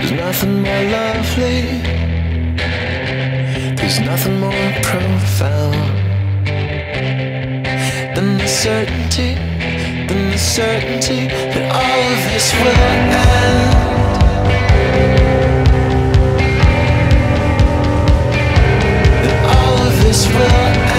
There's nothing more lovely. There's nothing more profound than the certainty, than the certainty that all of this will end. this will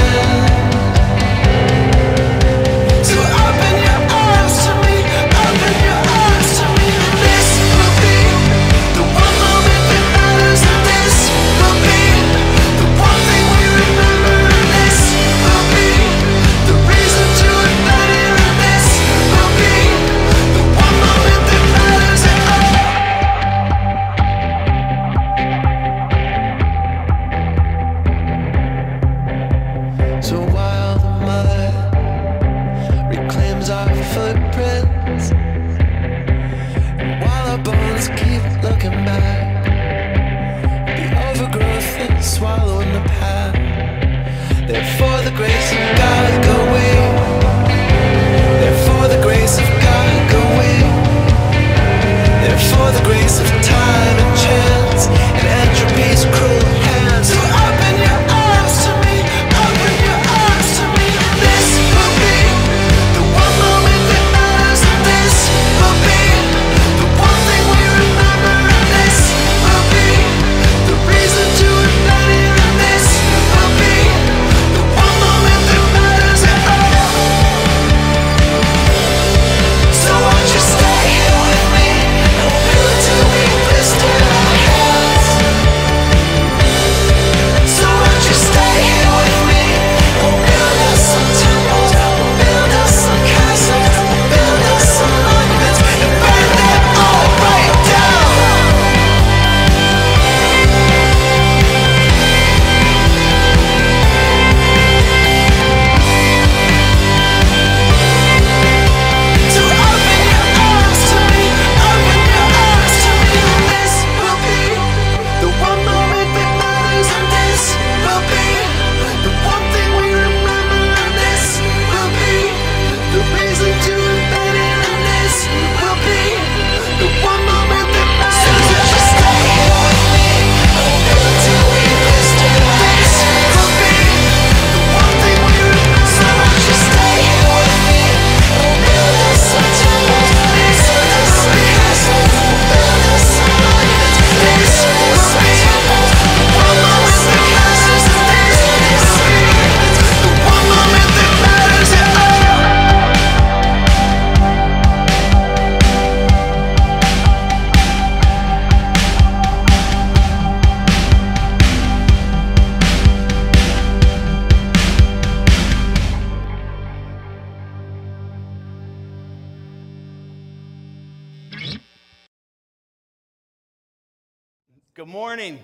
morning.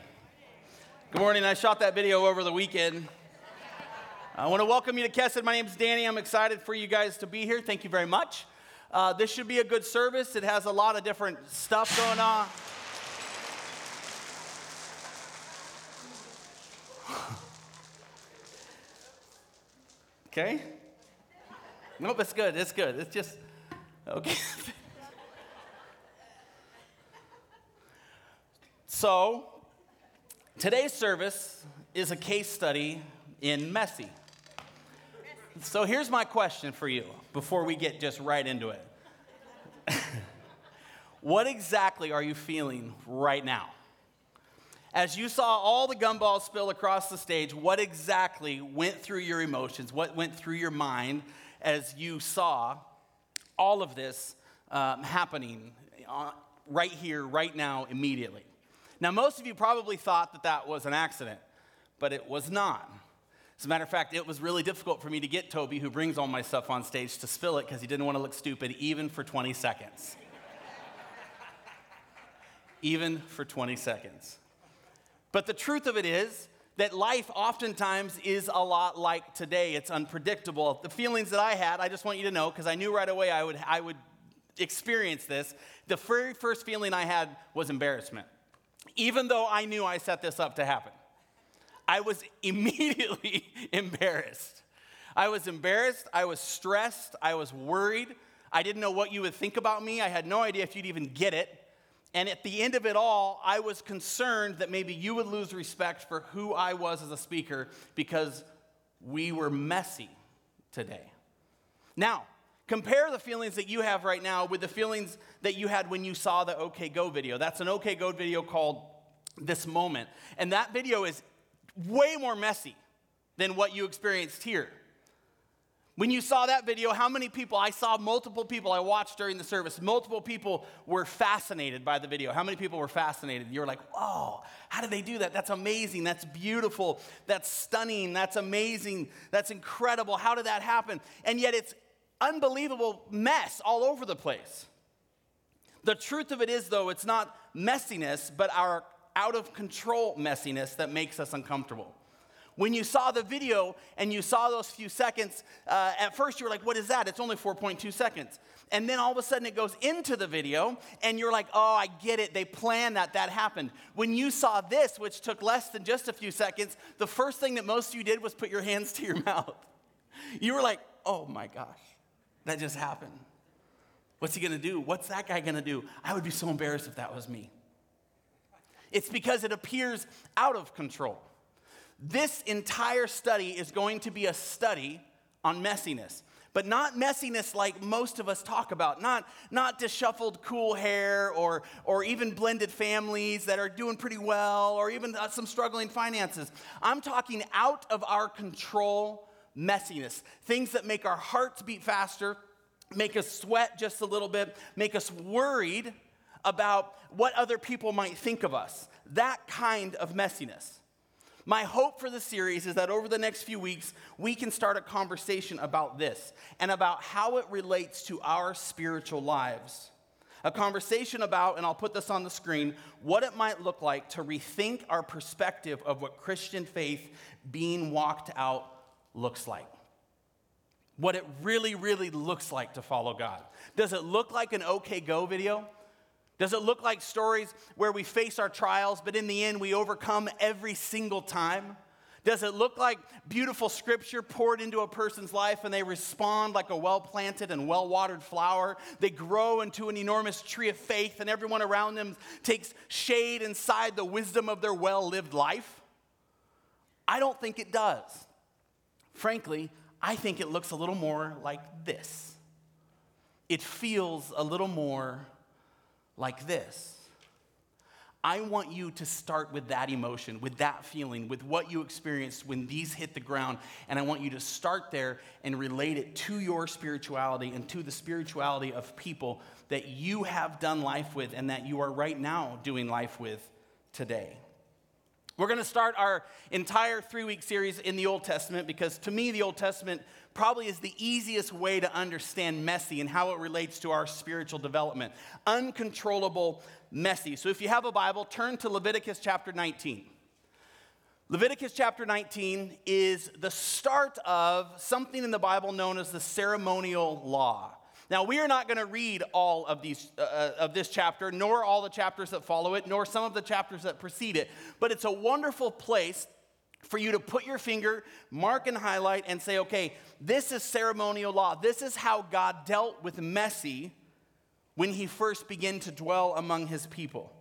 Good morning. I shot that video over the weekend. I want to welcome you to Kesed. My name is Danny. I'm excited for you guys to be here. Thank you very much. Uh, this should be a good service. It has a lot of different stuff going on. Okay? Nope, it's good. It's good. It's just, okay. So, today's service is a case study in messy. So, here's my question for you before we get just right into it. what exactly are you feeling right now? As you saw all the gumballs spill across the stage, what exactly went through your emotions? What went through your mind as you saw all of this um, happening uh, right here, right now, immediately? Now, most of you probably thought that that was an accident, but it was not. As a matter of fact, it was really difficult for me to get Toby, who brings all my stuff on stage, to spill it because he didn't want to look stupid even for 20 seconds. even for 20 seconds. But the truth of it is that life oftentimes is a lot like today. It's unpredictable. The feelings that I had, I just want you to know, because I knew right away I would, I would experience this. The very first feeling I had was embarrassment, even though I knew I set this up to happen. I was immediately embarrassed. I was embarrassed. I was stressed. I was worried. I didn't know what you would think about me. I had no idea if you'd even get it. And at the end of it all, I was concerned that maybe you would lose respect for who I was as a speaker because we were messy today. Now, compare the feelings that you have right now with the feelings that you had when you saw the OK Go video. That's an OK Go video called This Moment. And that video is way more messy than what you experienced here. When you saw that video, how many people? I saw multiple people I watched during the service. Multiple people were fascinated by the video. How many people were fascinated? You were like, "Whoa, how did they do that? That's amazing. That's beautiful. That's stunning. That's amazing. That's incredible. How did that happen?" And yet it's unbelievable mess all over the place. The truth of it is, though, it's not messiness, but our out of control messiness that makes us uncomfortable. When you saw the video and you saw those few seconds, uh, at first you were like, what is that? It's only 4.2 seconds. And then all of a sudden it goes into the video and you're like, oh, I get it. They planned that. That happened. When you saw this, which took less than just a few seconds, the first thing that most of you did was put your hands to your mouth. You were like, oh my gosh, that just happened. What's he gonna do? What's that guy gonna do? I would be so embarrassed if that was me. It's because it appears out of control. This entire study is going to be a study on messiness. But not messiness like most of us talk about, not, not disheveled cool hair or, or even blended families that are doing pretty well or even uh, some struggling finances. I'm talking out of our control messiness, things that make our hearts beat faster, make us sweat just a little bit, make us worried about what other people might think of us. That kind of messiness. My hope for the series is that over the next few weeks, we can start a conversation about this and about how it relates to our spiritual lives. A conversation about, and I'll put this on the screen, what it might look like to rethink our perspective of what Christian faith being walked out looks like. What it really, really looks like to follow God. Does it look like an OK Go video? Does it look like stories where we face our trials, but in the end we overcome every single time? Does it look like beautiful scripture poured into a person's life and they respond like a well planted and well watered flower? They grow into an enormous tree of faith and everyone around them takes shade inside the wisdom of their well lived life? I don't think it does. Frankly, I think it looks a little more like this. It feels a little more like this. I want you to start with that emotion, with that feeling, with what you experienced when these hit the ground. And I want you to start there and relate it to your spirituality and to the spirituality of people that you have done life with and that you are right now doing life with today. We're going to start our entire three week series in the Old Testament because to me, the Old Testament probably is the easiest way to understand messy and how it relates to our spiritual development. Uncontrollable messy. So if you have a Bible, turn to Leviticus chapter 19. Leviticus chapter 19 is the start of something in the Bible known as the ceremonial law. Now, we are not going to read all of, these, uh, uh, of this chapter, nor all the chapters that follow it, nor some of the chapters that precede it, but it's a wonderful place for you to put your finger, mark and highlight, and say, okay, this is ceremonial law. This is how God dealt with messy when he first began to dwell among his people.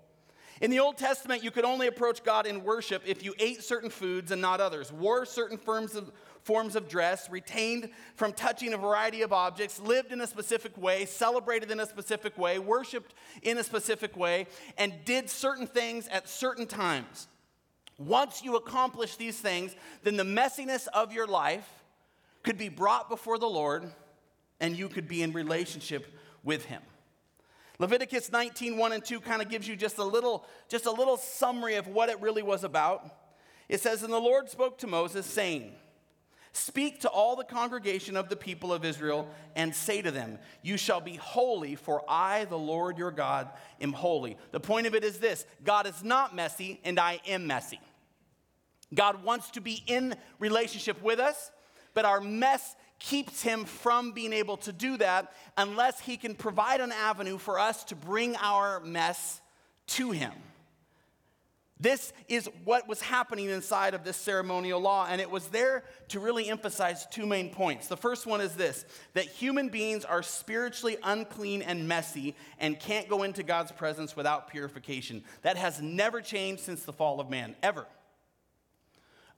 In the Old Testament, you could only approach God in worship if you ate certain foods and not others, wore certain forms of, forms of dress, retained from touching a variety of objects, lived in a specific way, celebrated in a specific way, worshiped in a specific way, and did certain things at certain times. Once you accomplish these things, then the messiness of your life could be brought before the Lord and you could be in relationship with him. Leviticus 19, 1 and 2 kind of gives you just a little, just a little summary of what it really was about. It says, And the Lord spoke to Moses, saying, Speak to all the congregation of the people of Israel and say to them, You shall be holy, for I, the Lord your God, am holy. The point of it is this God is not messy, and I am messy. God wants to be in relationship with us, but our mess keeps him from being able to do that unless he can provide an avenue for us to bring our mess to him. This is what was happening inside of this ceremonial law, and it was there to really emphasize two main points. The first one is this that human beings are spiritually unclean and messy and can't go into God's presence without purification. That has never changed since the fall of man, ever.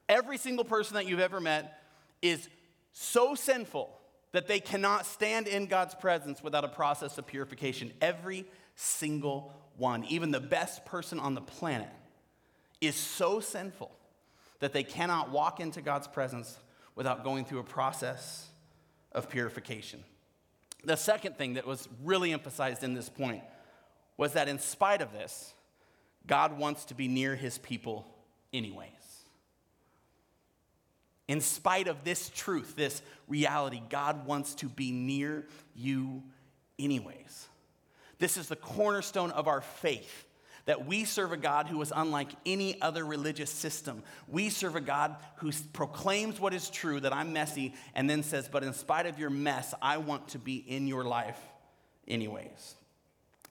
Every single person that you've ever met is so sinful that they cannot stand in God's presence without a process of purification. Every single one, even the best person on the planet, is so sinful that they cannot walk into God's presence without going through a process of purification. The second thing that was really emphasized in this point was that in spite of this, God wants to be near his people anyways. In spite of this truth, this reality, God wants to be near you anyways. This is the cornerstone of our faith that we serve a God who is unlike any other religious system. We serve a God who proclaims what is true, that I'm messy, and then says, But in spite of your mess, I want to be in your life anyways.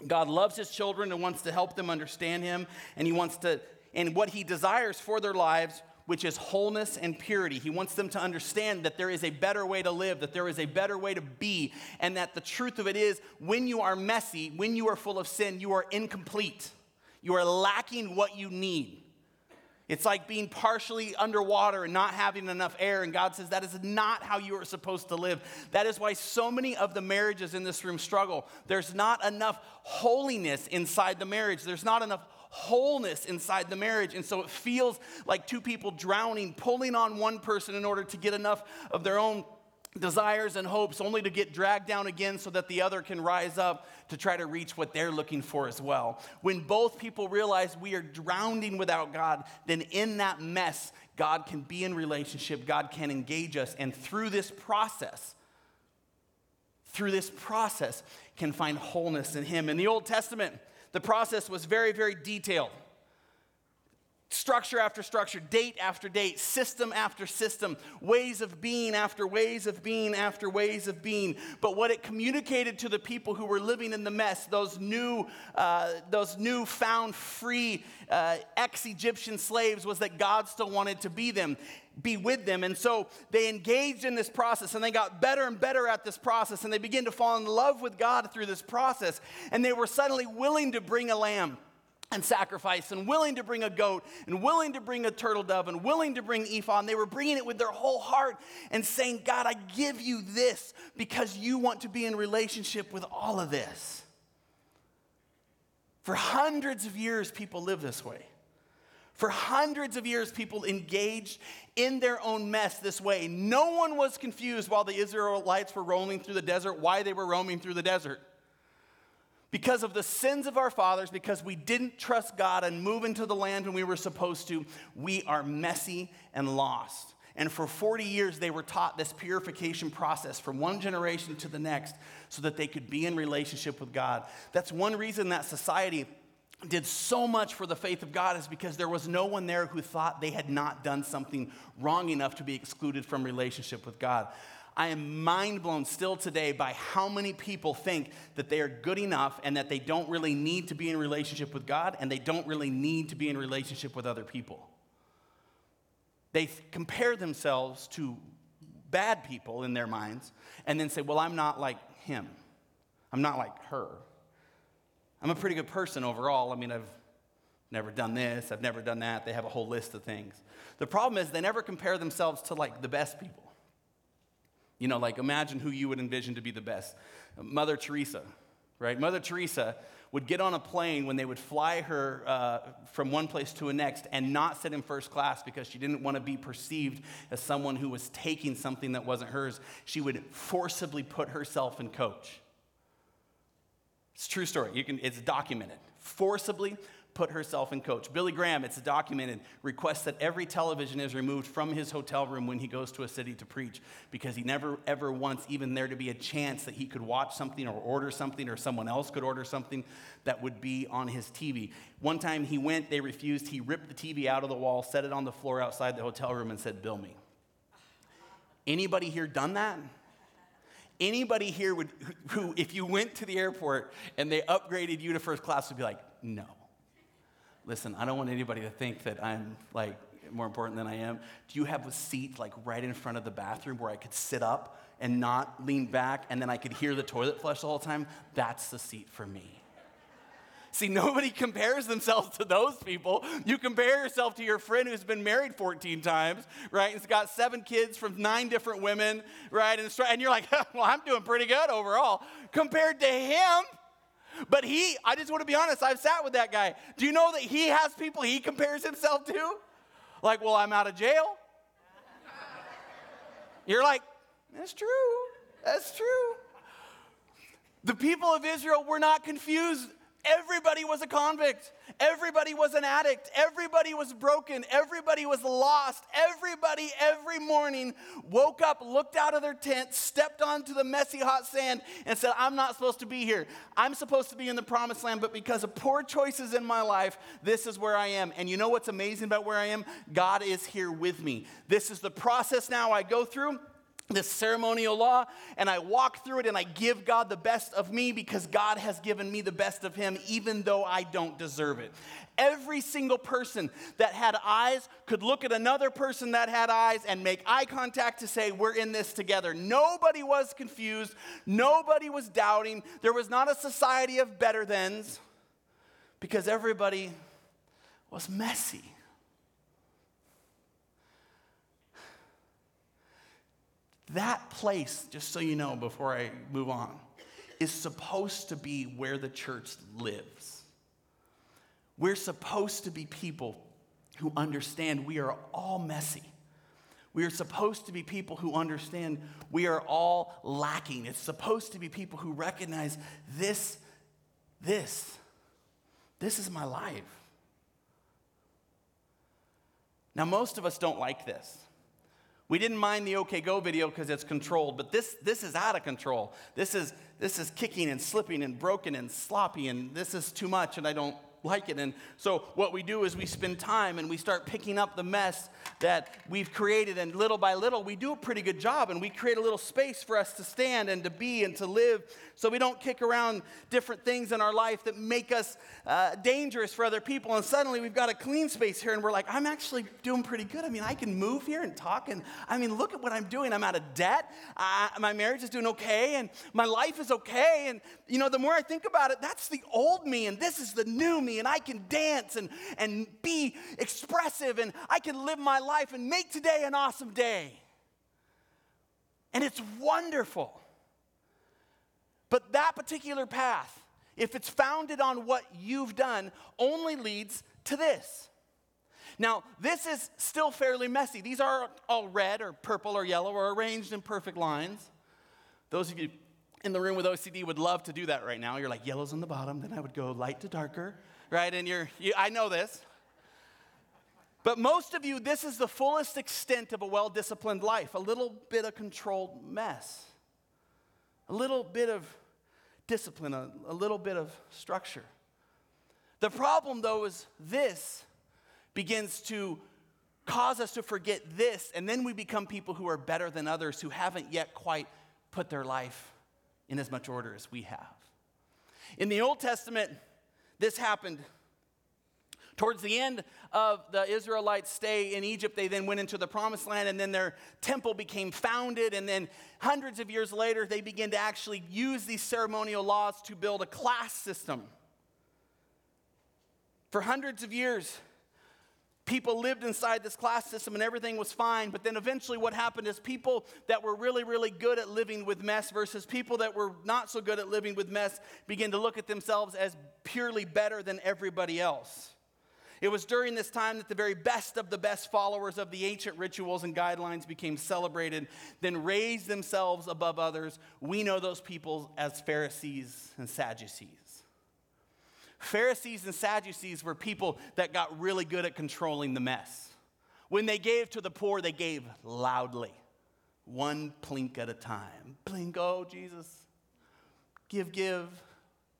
God loves his children and wants to help them understand him, and he wants to, and what he desires for their lives which is wholeness and purity. He wants them to understand that there is a better way to live, that there is a better way to be, and that the truth of it is when you are messy, when you are full of sin, you are incomplete. You are lacking what you need. It's like being partially underwater and not having enough air. And God says that is not how you are supposed to live. That is why so many of the marriages in this room struggle. There's not enough holiness inside the marriage, there's not enough wholeness inside the marriage. And so it feels like two people drowning, pulling on one person in order to get enough of their own desires and hopes, only to get dragged down again so that the other can rise up to try to reach what they're looking for as well. When both people realize we are drowning without God, then in that mess, God can be in relationship, God can engage us, and through this process, through this process, can find wholeness in Him. In the Old Testament, the process was very, very detailed. Structure after structure, date after date, system after system, ways of being after ways of being after ways of being. But what it communicated to the people who were living in the mess, those new, uh, those new found free uh, ex-Egyptian slaves, was that God still wanted to be them, be with them. And so they engaged in this process, and they got better and better at this process, and they began to fall in love with God through this process. And they were suddenly willing to bring a lamb and sacrifice and willing to bring a goat and willing to bring a turtle dove and willing to bring ephah. And they were bringing it with their whole heart and saying, God, I give you this because you want to be in relationship with all of this. For hundreds of years, people live this way. For hundreds of years, people engaged in their own mess this way. No one was confused while the Israelites were roaming through the desert why they were roaming through the desert because of the sins of our fathers, because we didn't trust God and move into the land when we were supposed to, we are messy and lost. And for 40 years, they were taught this purification process from one generation to the next so that they could be in relationship with God. That's one reason that society did so much for the faith of God is because there was no one there who thought they had not done something wrong enough to be excluded from relationship with God. I am mind blown still today by how many people think that they are good enough and that they don't really need to be in relationship with God and they don't really need to be in relationship with other people. They compare themselves to bad people in their minds and then say, Well, I'm not like him. I'm not like her. I'm a pretty good person overall. I mean, I've never done this, I've never done that. They have a whole list of things. The problem is they never compare themselves to like the best people. You know, like imagine who you would envision to be the best. Mother Teresa, right? Mother Teresa would get on a plane when they would fly her uh, from one place to the next and not sit in first class because she didn't want to be perceived as someone who was taking something that wasn't hers. She would forcibly put herself in coach. It's true story. You can, it's documented. Forcibly put herself in coach. Billy Graham, it's documented, requests that every television is removed from his hotel room when he goes to a city to preach because he never ever wants even there to be a chance that he could watch something or order something or someone else could order something that would be on his TV. One time he went, they refused, he ripped the TV out of the wall, set it on the floor outside the hotel room and said, "Bill me." Anybody here done that? Anybody here would, who, if you went to the airport and they upgraded you to first class, would be like, no. Listen, I don't want anybody to think that I'm like more important than I am. Do you have a seat like right in front of the bathroom where I could sit up and not lean back and then I could hear the toilet flush the whole time? That's the seat for me. See, nobody compares themselves to those people. You compare yourself to your friend who's been married 14 times, right? And has got seven kids from nine different women, right? And, and you're like, well, I'm doing pretty good overall compared to him. But he, I just want to be honest, I've sat with that guy. Do you know that he has people he compares himself to? Like, well, I'm out of jail. You're like, that's true. That's true. The people of Israel were not confused. Everybody was a convict. Everybody was an addict. Everybody was broken. Everybody was lost. Everybody, every morning, woke up, looked out of their tent, stepped onto the messy hot sand, and said, I'm not supposed to be here. I'm supposed to be in the promised land, but because of poor choices in my life, this is where I am. And you know what's amazing about where I am? God is here with me. This is the process now I go through this ceremonial law and I walk through it and I give God the best of me because God has given me the best of Him, even though I don't deserve it. Every single person that had eyes could look at another person that had eyes and make eye contact to say, We're in this together. Nobody was confused. Nobody was doubting. There was not a society of better thans because everybody was messy. That place, just so you know before I move on, is supposed to be where the church lives. We're supposed to be people who understand we are all messy. We are supposed to be people who understand we are all lacking. It's supposed to be people who recognize this, this, this is my life. Now, most of us don't like this. We didn't mind the OK Go video because it's controlled, but this, this is out of control. This is, this is kicking and slipping and broken and sloppy, and this is too much, and I don't like it. And so what we do is we spend time and we start picking up the mess that we've created, and little by little, we do a pretty good job, and we create a little space for us to stand and to be and to live so we don't kick around different things in our life that make us uh, dangerous for other people. And suddenly we've got a clean space here, and we're like, I'm actually doing pretty good. I mean, I can move here and talk, and I mean, look at what I'm doing. I'm out of debt. Uh, my marriage is doing okay, and my life is okay. And, you know, the more I think about it, that's the old me, and this is the new and I can dance and, and be expressive, and I can live my life and make today an awesome day. And it's wonderful. But that particular path, if it's founded on what you've done, only leads to this. Now, this is still fairly messy. These are all red or purple or yellow or arranged in perfect lines. Those of you in the room with OCD would love to do that right now. You're like, yellow's on the bottom, then I would go light to darker, right? And you're, you, I know this. But most of you, this is the fullest extent of a well disciplined life a little bit of controlled mess, a little bit of discipline, a, a little bit of structure. The problem, though, is this begins to cause us to forget this, and then we become people who are better than others who haven't yet quite put their life in as much order as we have. In the Old Testament, this happened Towards the end of the Israelites' stay in Egypt, they then went into the promised land, and then their temple became founded. And then hundreds of years later, they began to actually use these ceremonial laws to build a class system. For hundreds of years, people lived inside this class system and everything was fine. But then eventually, what happened is people that were really, really good at living with mess versus people that were not so good at living with mess began to look at themselves as purely better than everybody else. It was during this time that the very best of the best followers of the ancient rituals and guidelines became celebrated, then raised themselves above others. We know those people as Pharisees and Sadducees. Pharisees and Sadducees were people that got really good at controlling the mess. When they gave to the poor, they gave loudly, one plink at a time. Plink, oh, Jesus. Give, give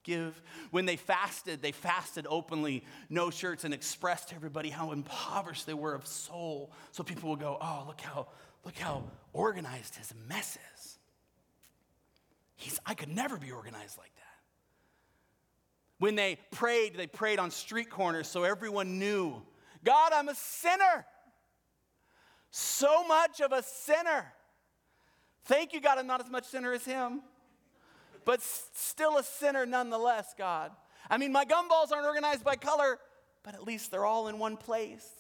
give. When they fasted, they fasted openly, no shirts, and expressed to everybody how impoverished they were of soul. So people would go, oh, look how, look how organized his mess is. He's, I could never be organized like that. When they prayed, they prayed on street corners so everyone knew God, I'm a sinner. So much of a sinner. Thank you, God, I'm not as much sinner as him but still a sinner nonetheless, God. I mean, my gumballs aren't organized by color, but at least they're all in one place.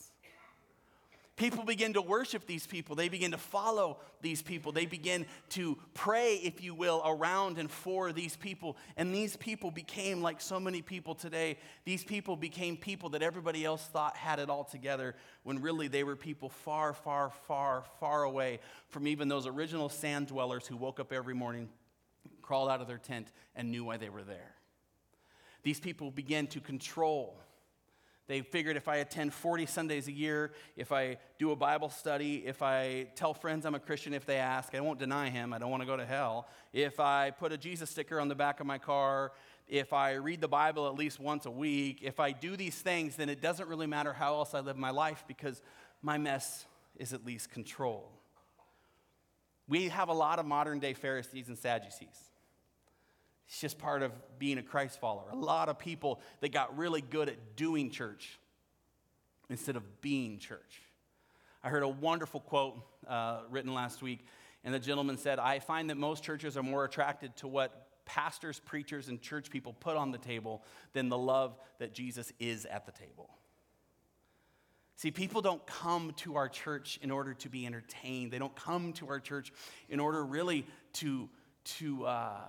People begin to worship these people. They begin to follow these people. They begin to pray, if you will, around and for these people. And these people became like so many people today. These people became people that everybody else thought had it all together when really they were people far, far, far, far away from even those original sand dwellers who woke up every morning, crawled out of their tent, and knew why they were there. These people began to control they figured if I attend 40 Sundays a year, if I do a Bible study, if I tell friends I'm a Christian if they ask, I won't deny him, I don't want to go to hell. If I put a Jesus sticker on the back of my car, if I read the Bible at least once a week, if I do these things, then it doesn't really matter how else I live my life because my mess is at least controlled. We have a lot of modern day Pharisees and Sadducees. It's just part of being a Christ follower. A lot of people that got really good at doing church instead of being church. I heard a wonderful quote uh, written last week, and the gentleman said, I find that most churches are more attracted to what pastors, preachers, and church people put on the table than the love that Jesus is at the table. See, people don't come to our church in order to be entertained. They don't come to our church in order really to, to, uh,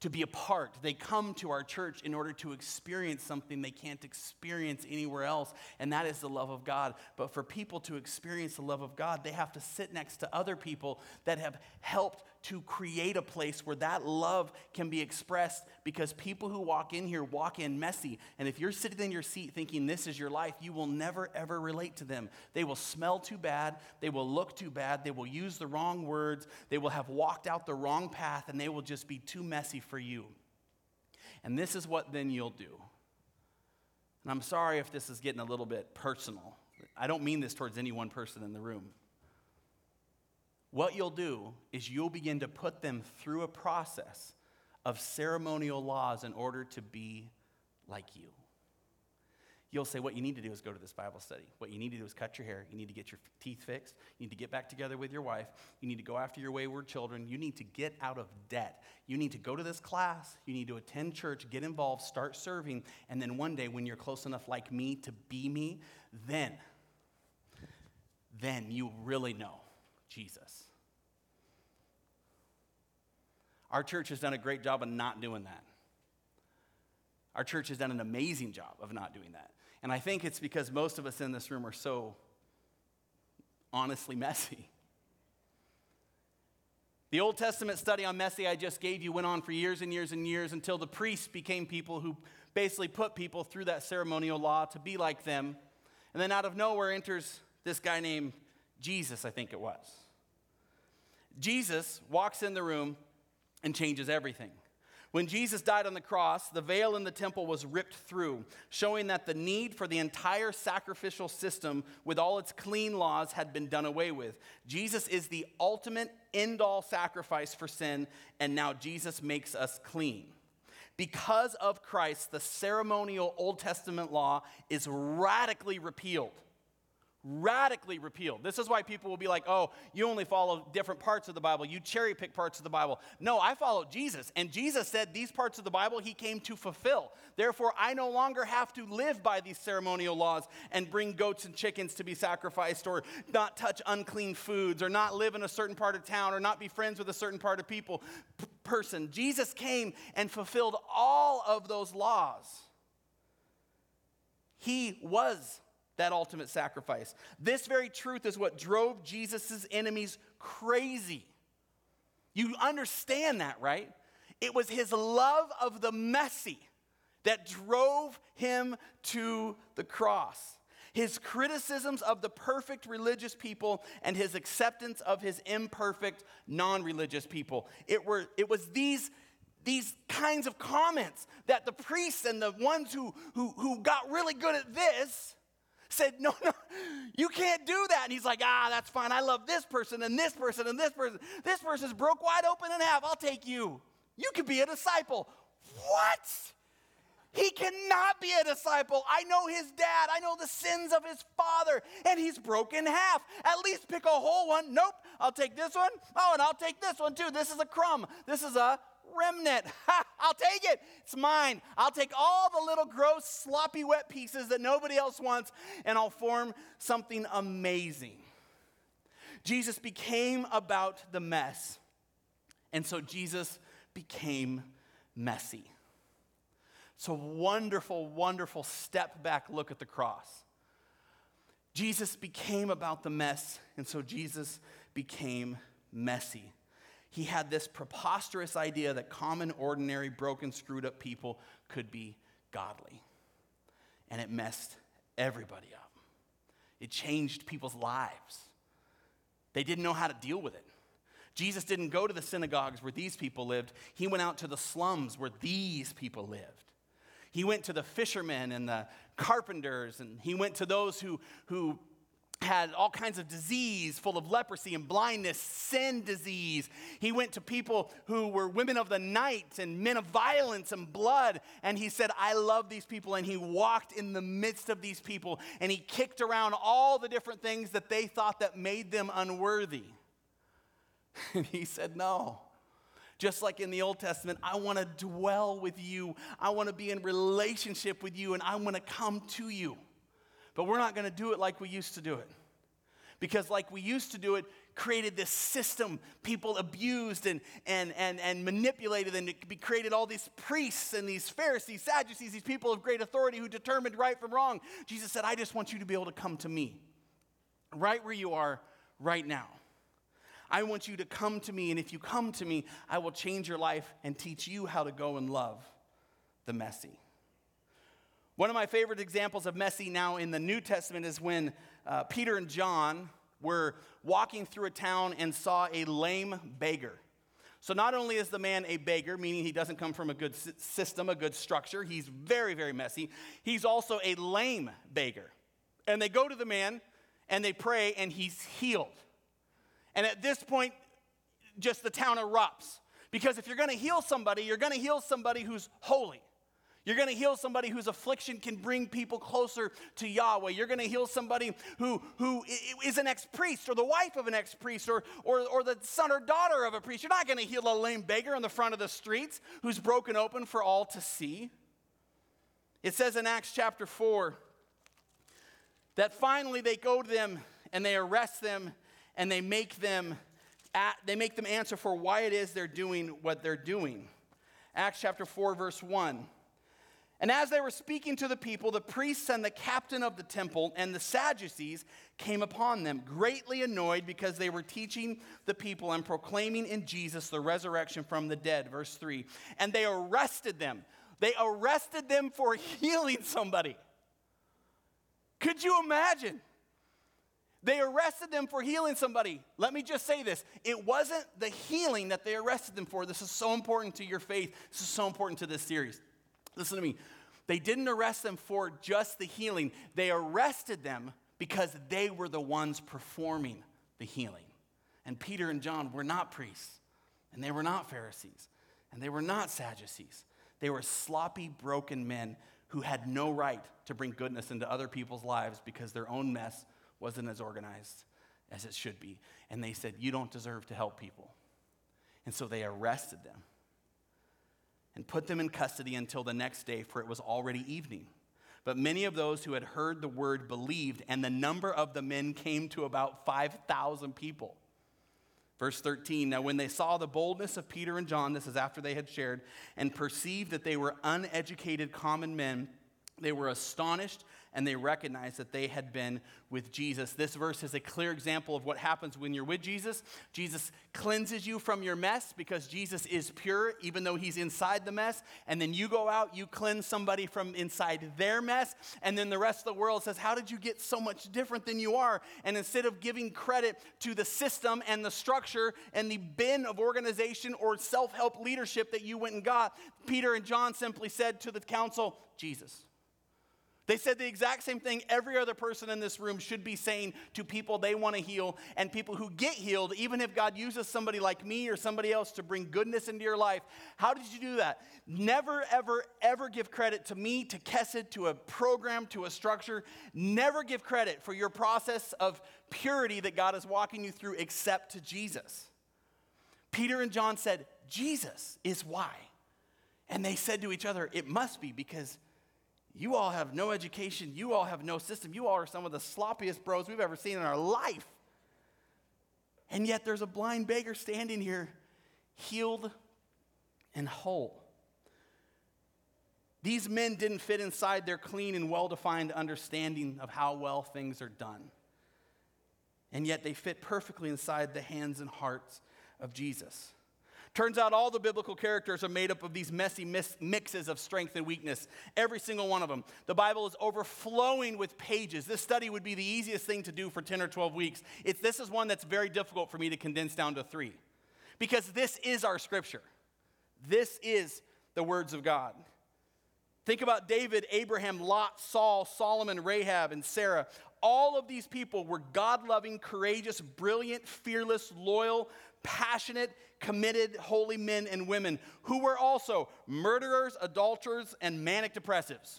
to be a part. They come to our church in order to experience something they can't experience anywhere else, and that is the love of God. But for people to experience the love of God, they have to sit next to other people that have helped to create a place where that love can be expressed because people who walk in here walk in messy. And if you're sitting in your seat thinking this is your life, you will never ever relate to them. They will smell too bad, they will look too bad, they will use the wrong words, they will have walked out the wrong path, and they will just be too messy for you. And this is what then you'll do. And I'm sorry if this is getting a little bit personal. I don't mean this towards any one person in the room what you'll do is you'll begin to put them through a process of ceremonial laws in order to be like you. You'll say, What you need to do is go to this Bible study. What you need to do is cut your hair. You need to get your teeth fixed. You need to get back together with your wife. You need to go after your wayward children. You need to get out of debt. You need to go to this class. You need to attend church, get involved, start serving. And then one day, when you're close enough like me to be me, then, then you really know Jesus. Our church has done a great job of not doing that. Our church has done an amazing job of not doing that. And I think it's because most of us in this room are so honestly messy. The Old Testament study on messy I just gave you went on for years and years and years until the priests became people who basically put people through that ceremonial law to be like them. And then out of nowhere enters this guy named Jesus, I think it was. Jesus walks in the room and changes everything. When Jesus died on the cross, the veil in the temple was ripped through, showing that the need for the entire sacrificial system with all its clean laws had been done away with. Jesus is the ultimate end all sacrifice for sin, and now Jesus makes us clean. Because of Christ, the ceremonial Old Testament law is radically repealed radically repealed. This is why people will be like, oh, you only follow different parts of the Bible. You cherry pick parts of the Bible. No, I follow Jesus. And Jesus said these parts of the Bible he came to fulfill. Therefore, I no longer have to live by these ceremonial laws and bring goats and chickens to be sacrificed or not touch unclean foods or not live in a certain part of town or not be friends with a certain part of people p- person. Jesus came and fulfilled all of those laws. He was that ultimate sacrifice. This very truth is what drove Jesus' enemies crazy. You understand that, right? It was his love of the messy that drove him to the cross. His criticisms of the perfect religious people and his acceptance of his imperfect non religious people. It, were, it was these, these kinds of comments that the priests and the ones who, who, who got really good at this said, No, no, you can't do that. And he's like, Ah, that's fine. I love this person and this person and this person. This person's broke wide open in half. I'll take you. You could be a disciple. What? He cannot be a disciple. I know his dad. I know the sins of his father, and he's broken half. At least pick a whole one. Nope, I'll take this one. Oh, and I'll take this one too. This is a crumb. This is a remnant. I'll take it. It's mine. I'll take all the little gross, sloppy, wet pieces that nobody else wants, and I'll form something amazing. Jesus became about the mess. And so Jesus became messy. It's a wonderful, wonderful step back look at the cross. Jesus became about the mess, and so Jesus became messy. He had this preposterous idea that common, ordinary, broken, screwed up people could be godly. And it messed everybody up. It changed people's lives. They didn't know how to deal with it. Jesus didn't go to the synagogues where these people lived, he went out to the slums where these people lived. He went to the fishermen and the carpenters, and he went to those who, who had all kinds of disease, full of leprosy and blindness, sin disease. He went to people who were women of the night and men of violence and blood. And he said, I love these people. And he walked in the midst of these people and he kicked around all the different things that they thought that made them unworthy. And he said, No. Just like in the Old Testament, I want to dwell with you. I want to be in relationship with you, and I want to come to you. But we're not going to do it like we used to do it. Because, like we used to do it, created this system people abused and, and, and, and manipulated, and it created all these priests and these Pharisees, Sadducees, these people of great authority who determined right from wrong. Jesus said, I just want you to be able to come to me right where you are right now. I want you to come to me, and if you come to me, I will change your life and teach you how to go and love the messy. One of my favorite examples of messy now in the New Testament is when uh, Peter and John were walking through a town and saw a lame beggar. So, not only is the man a beggar, meaning he doesn't come from a good system, a good structure, he's very, very messy, he's also a lame beggar. And they go to the man and they pray, and he's healed. And at this point, just the town erupts. Because if you're going to heal somebody, you're going to heal somebody who's holy. You're going to heal somebody whose affliction can bring people closer to Yahweh. You're going to heal somebody who, who is an ex priest or the wife of an ex priest or, or, or the son or daughter of a priest. You're not going to heal a lame beggar in the front of the streets who's broken open for all to see. It says in Acts chapter 4 that finally they go to them and they arrest them and they make them they make them answer for why it is they're doing what they're doing. Acts chapter 4 verse 1. And as they were speaking to the people, the priests and the captain of the temple and the Sadducees came upon them, greatly annoyed because they were teaching the people and proclaiming in Jesus the resurrection from the dead. Verse 3. And they arrested them. They arrested them for healing somebody. Could you imagine? They arrested them for healing somebody. Let me just say this it wasn't the healing that they arrested them for. This is so important to your faith. This is so important to this series. Listen to me. They didn't arrest them for just the healing, they arrested them because they were the ones performing the healing. And Peter and John were not priests, and they were not Pharisees, and they were not Sadducees. They were sloppy, broken men who had no right to bring goodness into other people's lives because their own mess wasn't as organized as it should be. And they said, You don't deserve to help people. And so they arrested them and put them in custody until the next day, for it was already evening. But many of those who had heard the word believed, and the number of the men came to about 5,000 people. Verse 13 Now, when they saw the boldness of Peter and John, this is after they had shared, and perceived that they were uneducated common men, they were astonished and they recognized that they had been with Jesus. This verse is a clear example of what happens when you're with Jesus. Jesus cleanses you from your mess because Jesus is pure, even though he's inside the mess. And then you go out, you cleanse somebody from inside their mess. And then the rest of the world says, How did you get so much different than you are? And instead of giving credit to the system and the structure and the bin of organization or self help leadership that you went and got, Peter and John simply said to the council, Jesus. They said the exact same thing every other person in this room should be saying to people they want to heal and people who get healed, even if God uses somebody like me or somebody else to bring goodness into your life. How did you do that? Never, ever, ever give credit to me, to Kesed, to a program, to a structure. Never give credit for your process of purity that God is walking you through except to Jesus. Peter and John said, Jesus is why. And they said to each other, It must be because you all have no education, you all have no system, you all are some of the sloppiest bros we've ever seen in our life. And yet there's a blind beggar standing here, healed and whole. These men didn't fit inside their clean and well defined understanding of how well things are done. And yet they fit perfectly inside the hands and hearts of Jesus. Turns out all the biblical characters are made up of these messy mis- mixes of strength and weakness, every single one of them. The Bible is overflowing with pages. This study would be the easiest thing to do for 10 or 12 weeks. It's, this is one that's very difficult for me to condense down to three because this is our scripture. This is the words of God. Think about David, Abraham, Lot, Saul, Solomon, Rahab, and Sarah. All of these people were God loving, courageous, brilliant, fearless, loyal, passionate, committed, holy men and women who were also murderers, adulterers, and manic depressives.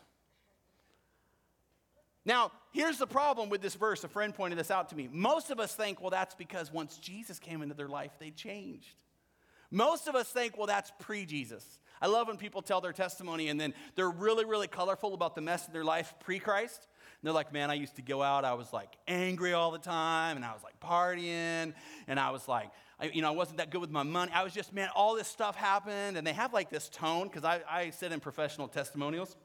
Now, here's the problem with this verse. A friend pointed this out to me. Most of us think, well, that's because once Jesus came into their life, they changed. Most of us think, well, that's pre Jesus. I love when people tell their testimony and then they're really, really colorful about the mess in their life pre Christ. They're like, man, I used to go out, I was like angry all the time, and I was like partying, and I was like, I, you know, I wasn't that good with my money. I was just, man, all this stuff happened. And they have like this tone, because I, I sit in professional testimonials.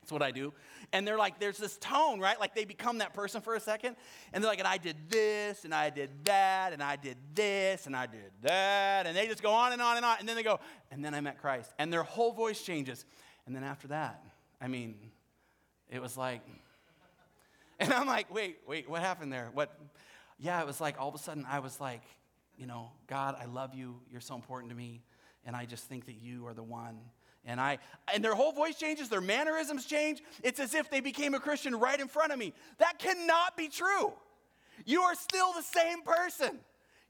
That's what I do. And they're like, there's this tone, right? Like they become that person for a second. And they're like, and I did this, and I did that, and I did this, and I did that. And they just go on and on and on. And then they go, and then I met Christ. And their whole voice changes. And then after that, I mean, it was like, and I'm like, wait, wait, what happened there? What? Yeah, it was like all of a sudden I was like, you know, God, I love you. You're so important to me. And I just think that you are the one. And I and their whole voice changes, their mannerisms change. It's as if they became a Christian right in front of me. That cannot be true. You are still the same person.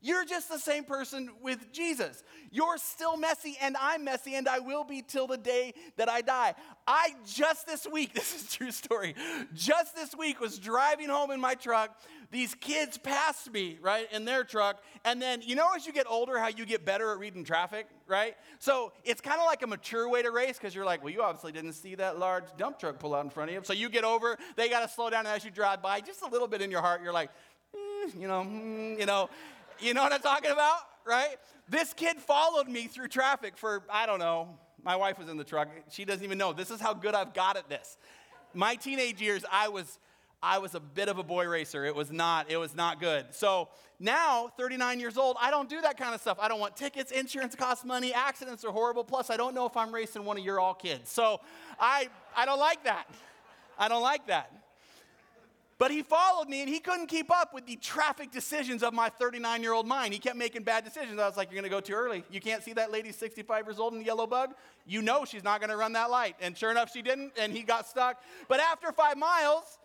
You're just the same person with Jesus. You're still messy, and I'm messy, and I will be till the day that I die. I just this week, this is true story, just this week was driving home in my truck. These kids passed me, right, in their truck. And then, you know, as you get older, how you get better at reading traffic, right? So it's kind of like a mature way to race because you're like, well, you obviously didn't see that large dump truck pull out in front of you. So you get over, they got to slow down, and as you drive by, just a little bit in your heart, you're like, eh, you know, mm, you know. You know what I'm talking about, right? This kid followed me through traffic for, I don't know, my wife was in the truck. She doesn't even know. This is how good I've got at this. My teenage years, I was I was a bit of a boy racer. It was not, it was not good. So now, 39 years old, I don't do that kind of stuff. I don't want tickets, insurance costs money, accidents are horrible. Plus, I don't know if I'm racing one of your all kids. So I I don't like that. I don't like that. But he followed me and he couldn't keep up with the traffic decisions of my 39 year old mind. He kept making bad decisions. I was like, You're going to go too early. You can't see that lady 65 years old in the yellow bug? You know she's not going to run that light. And sure enough, she didn't, and he got stuck. But after five miles,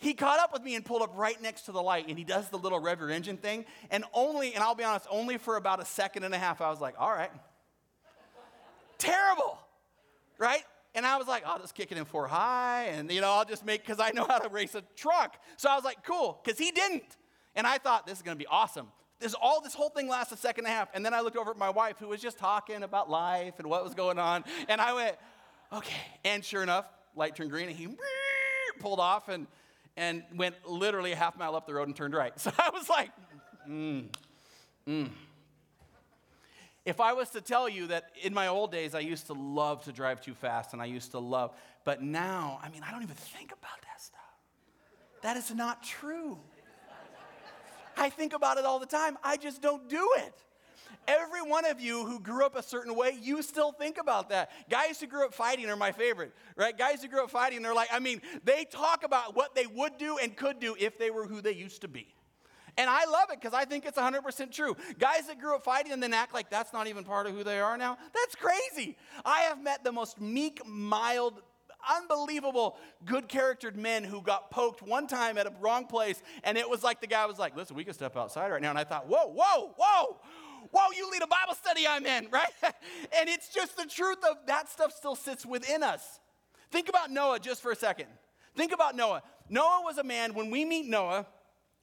he caught up with me and pulled up right next to the light and he does the little rev your engine thing and only and i'll be honest only for about a second and a half i was like all right terrible right and I was like, I'll just kick it in four high, and you know, I'll just make because I know how to race a truck. So I was like, cool, because he didn't. And I thought this is gonna be awesome. This all this whole thing lasts a second and a half. And then I looked over at my wife who was just talking about life and what was going on. And I went, okay. And sure enough, light turned green and he pulled off and and went literally a half mile up the road and turned right. So I was like, mm, mm. If I was to tell you that in my old days, I used to love to drive too fast and I used to love, but now, I mean, I don't even think about that stuff. That is not true. I think about it all the time. I just don't do it. Every one of you who grew up a certain way, you still think about that. Guys who grew up fighting are my favorite, right? Guys who grew up fighting, they're like, I mean, they talk about what they would do and could do if they were who they used to be. And I love it because I think it's 100% true. Guys that grew up fighting and then act like that's not even part of who they are now, that's crazy. I have met the most meek, mild, unbelievable, good charactered men who got poked one time at a wrong place, and it was like the guy was like, Listen, we can step outside right now. And I thought, Whoa, whoa, whoa. Whoa, you lead a Bible study I'm in, right? and it's just the truth of that stuff still sits within us. Think about Noah just for a second. Think about Noah. Noah was a man, when we meet Noah,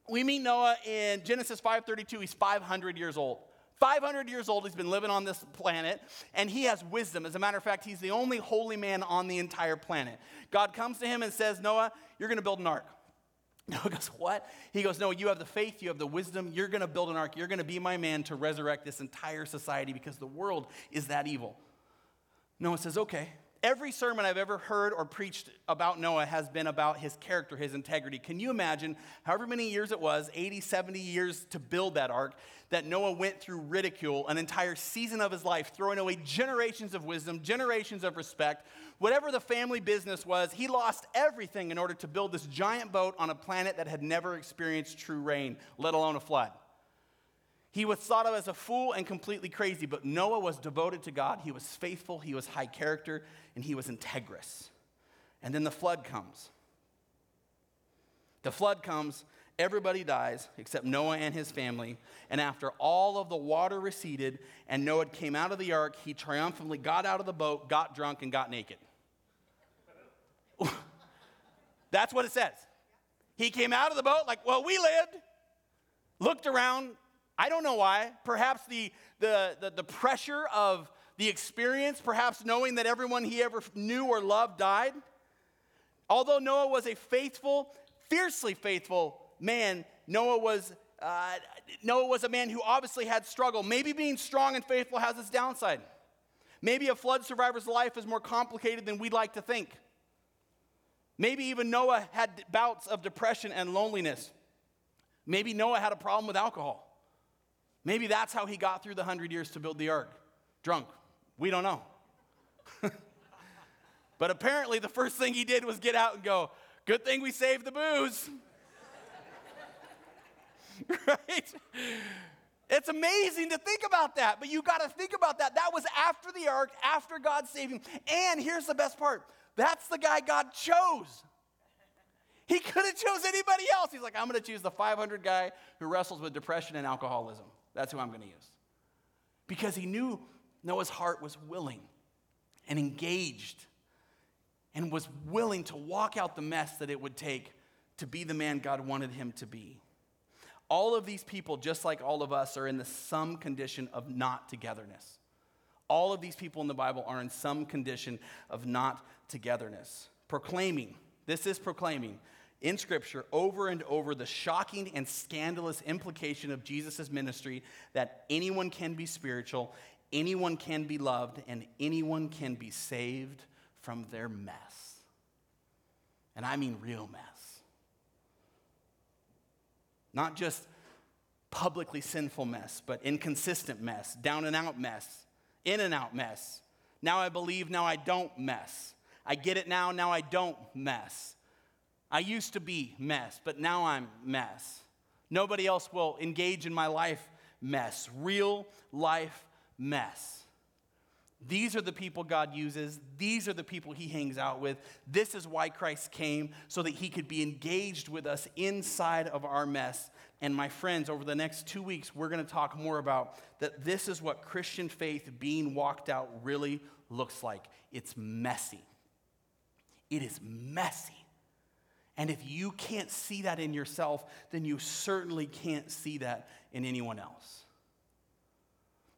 we meet Noah in Genesis 5:32. He's 500 years old. 500 years old. He's been living on this planet, and he has wisdom. As a matter of fact, he's the only holy man on the entire planet. God comes to him and says, Noah, you're going to build an ark. Noah goes, What? He goes, No, you have the faith, you have the wisdom, you're going to build an ark, you're going to be my man to resurrect this entire society because the world is that evil. Noah says, Okay. Every sermon I've ever heard or preached about Noah has been about his character, his integrity. Can you imagine however many years it was, 80, 70 years to build that ark, that Noah went through ridicule, an entire season of his life, throwing away generations of wisdom, generations of respect, whatever the family business was, he lost everything in order to build this giant boat on a planet that had never experienced true rain, let alone a flood. He was thought of as a fool and completely crazy, but Noah was devoted to God. He was faithful, he was high character, and he was integrous. And then the flood comes. The flood comes, everybody dies except Noah and his family. And after all of the water receded and Noah came out of the ark, he triumphantly got out of the boat, got drunk, and got naked. That's what it says. He came out of the boat like, well, we lived, looked around, I don't know why. Perhaps the, the, the, the, pressure of the experience, perhaps knowing that everyone he ever knew or loved died. Although Noah was a faithful, fiercely faithful man, Noah was, uh, Noah was a man who obviously had struggle. Maybe being strong and faithful has its downside. Maybe a flood survivor's life is more complicated than we'd like to think. Maybe even Noah had bouts of depression and loneliness. Maybe Noah had a problem with alcohol. Maybe that's how he got through the hundred years to build the ark. Drunk. We don't know. but apparently, the first thing he did was get out and go, Good thing we saved the booze. right? It's amazing to think about that, but you got to think about that. That was after the ark, after God saved him. And here's the best part that's the guy God chose. He could have chose anybody else. He's like, I'm going to choose the 500 guy who wrestles with depression and alcoholism. That's who I'm going to use. Because he knew Noah's heart was willing and engaged and was willing to walk out the mess that it would take to be the man God wanted him to be. All of these people, just like all of us, are in the some condition of not togetherness. All of these people in the Bible are in some condition of not togetherness. Proclaiming, this is proclaiming in Scripture over and over the shocking and scandalous implication of Jesus' ministry that anyone can be spiritual, anyone can be loved, and anyone can be saved from their mess. And I mean real mess. Not just publicly sinful mess, but inconsistent mess, down and out mess, in and out mess. Now I believe, now I don't mess. I get it now, now I don't mess. I used to be mess, but now I'm mess. Nobody else will engage in my life mess, real life mess. These are the people God uses. These are the people he hangs out with. This is why Christ came, so that he could be engaged with us inside of our mess. And my friends, over the next two weeks, we're going to talk more about that this is what Christian faith being walked out really looks like. It's messy. It is messy. And if you can't see that in yourself, then you certainly can't see that in anyone else.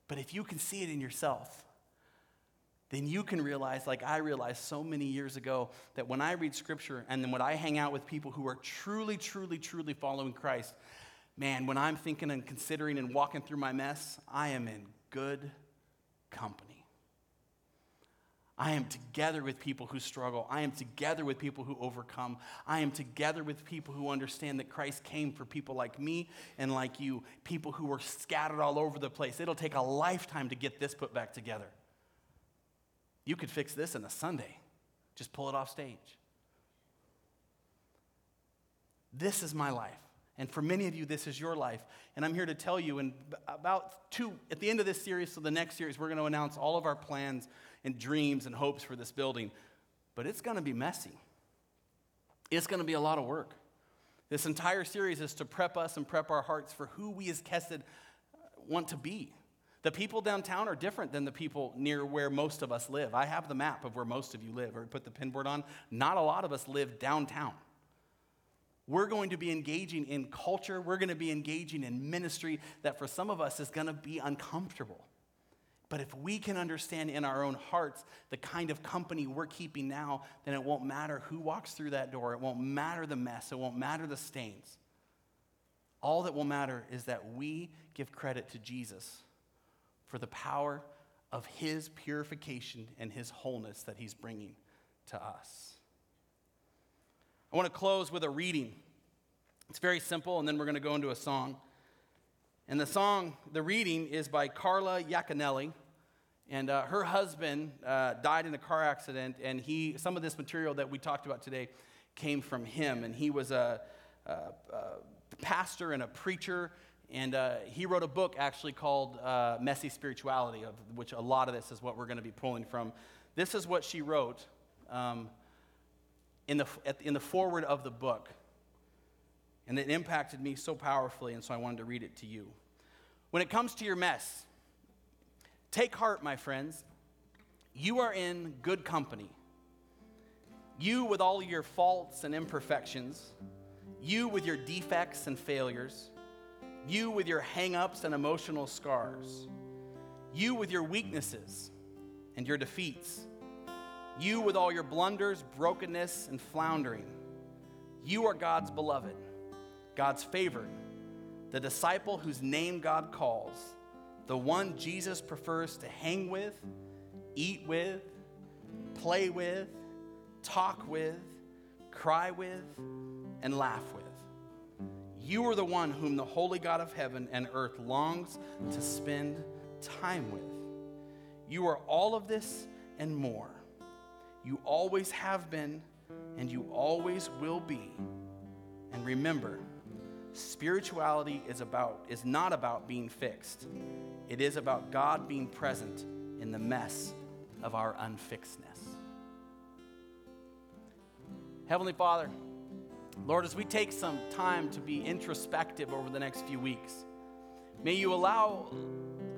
But if you can see it in yourself, then you can realize, like I realized so many years ago, that when I read scripture and then when I hang out with people who are truly, truly, truly following Christ, man, when I'm thinking and considering and walking through my mess, I am in good company. I am together with people who struggle. I am together with people who overcome. I am together with people who understand that Christ came for people like me and like you, people who were scattered all over the place. It'll take a lifetime to get this put back together. You could fix this in a Sunday, just pull it off stage. This is my life. And for many of you, this is your life. And I'm here to tell you, in about two, at the end of this series, so the next series, we're going to announce all of our plans and dreams and hopes for this building, but it's going to be messy. It's going to be a lot of work. This entire series is to prep us and prep our hearts for who we as Kesed want to be. The people downtown are different than the people near where most of us live. I have the map of where most of you live, or put the pinboard on. Not a lot of us live downtown. We're going to be engaging in culture, we're going to be engaging in ministry that for some of us is going to be uncomfortable. But if we can understand in our own hearts the kind of company we're keeping now, then it won't matter who walks through that door. It won't matter the mess. It won't matter the stains. All that will matter is that we give credit to Jesus for the power of his purification and his wholeness that he's bringing to us. I want to close with a reading. It's very simple, and then we're going to go into a song. And the song, the reading is by Karla Yaconelli. And uh, her husband uh, died in a car accident, and he, some of this material that we talked about today came from him. And he was a, a, a pastor and a preacher, and uh, he wrote a book actually called uh, Messy Spirituality, of which a lot of this is what we're going to be pulling from. This is what she wrote um, in, the, in the forward of the book. And it impacted me so powerfully, and so I wanted to read it to you. When it comes to your mess, take heart, my friends. You are in good company. You, with all your faults and imperfections, you, with your defects and failures, you, with your hang ups and emotional scars, you, with your weaknesses and your defeats, you, with all your blunders, brokenness, and floundering, you are God's beloved, God's favored the disciple whose name God calls, the one Jesus prefers to hang with, eat with, play with, talk with, cry with, and laugh with. You are the one whom the holy God of heaven and earth longs to spend time with. You are all of this and more. You always have been, and you always will be. And remember, Spirituality is about is not about being fixed. It is about God being present in the mess of our unfixedness. Heavenly Father, Lord, as we take some time to be introspective over the next few weeks, may you allow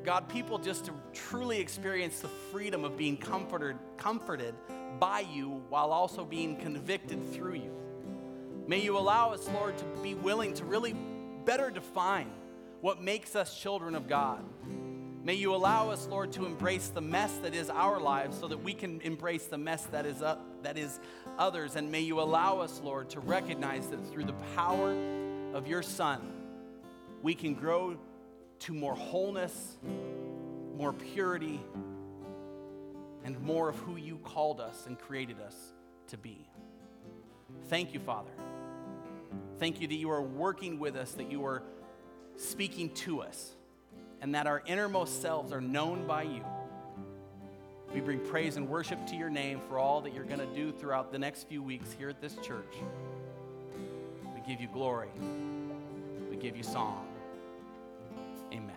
God people just to truly experience the freedom of being comforted, comforted by you while also being convicted through you. May you allow us, Lord, to be willing to really better define what makes us children of God. May you allow us, Lord, to embrace the mess that is our lives so that we can embrace the mess that is, up, that is others. And may you allow us, Lord, to recognize that through the power of your Son, we can grow to more wholeness, more purity, and more of who you called us and created us to be. Thank you, Father. Thank you that you are working with us, that you are speaking to us, and that our innermost selves are known by you. We bring praise and worship to your name for all that you're going to do throughout the next few weeks here at this church. We give you glory. We give you song. Amen.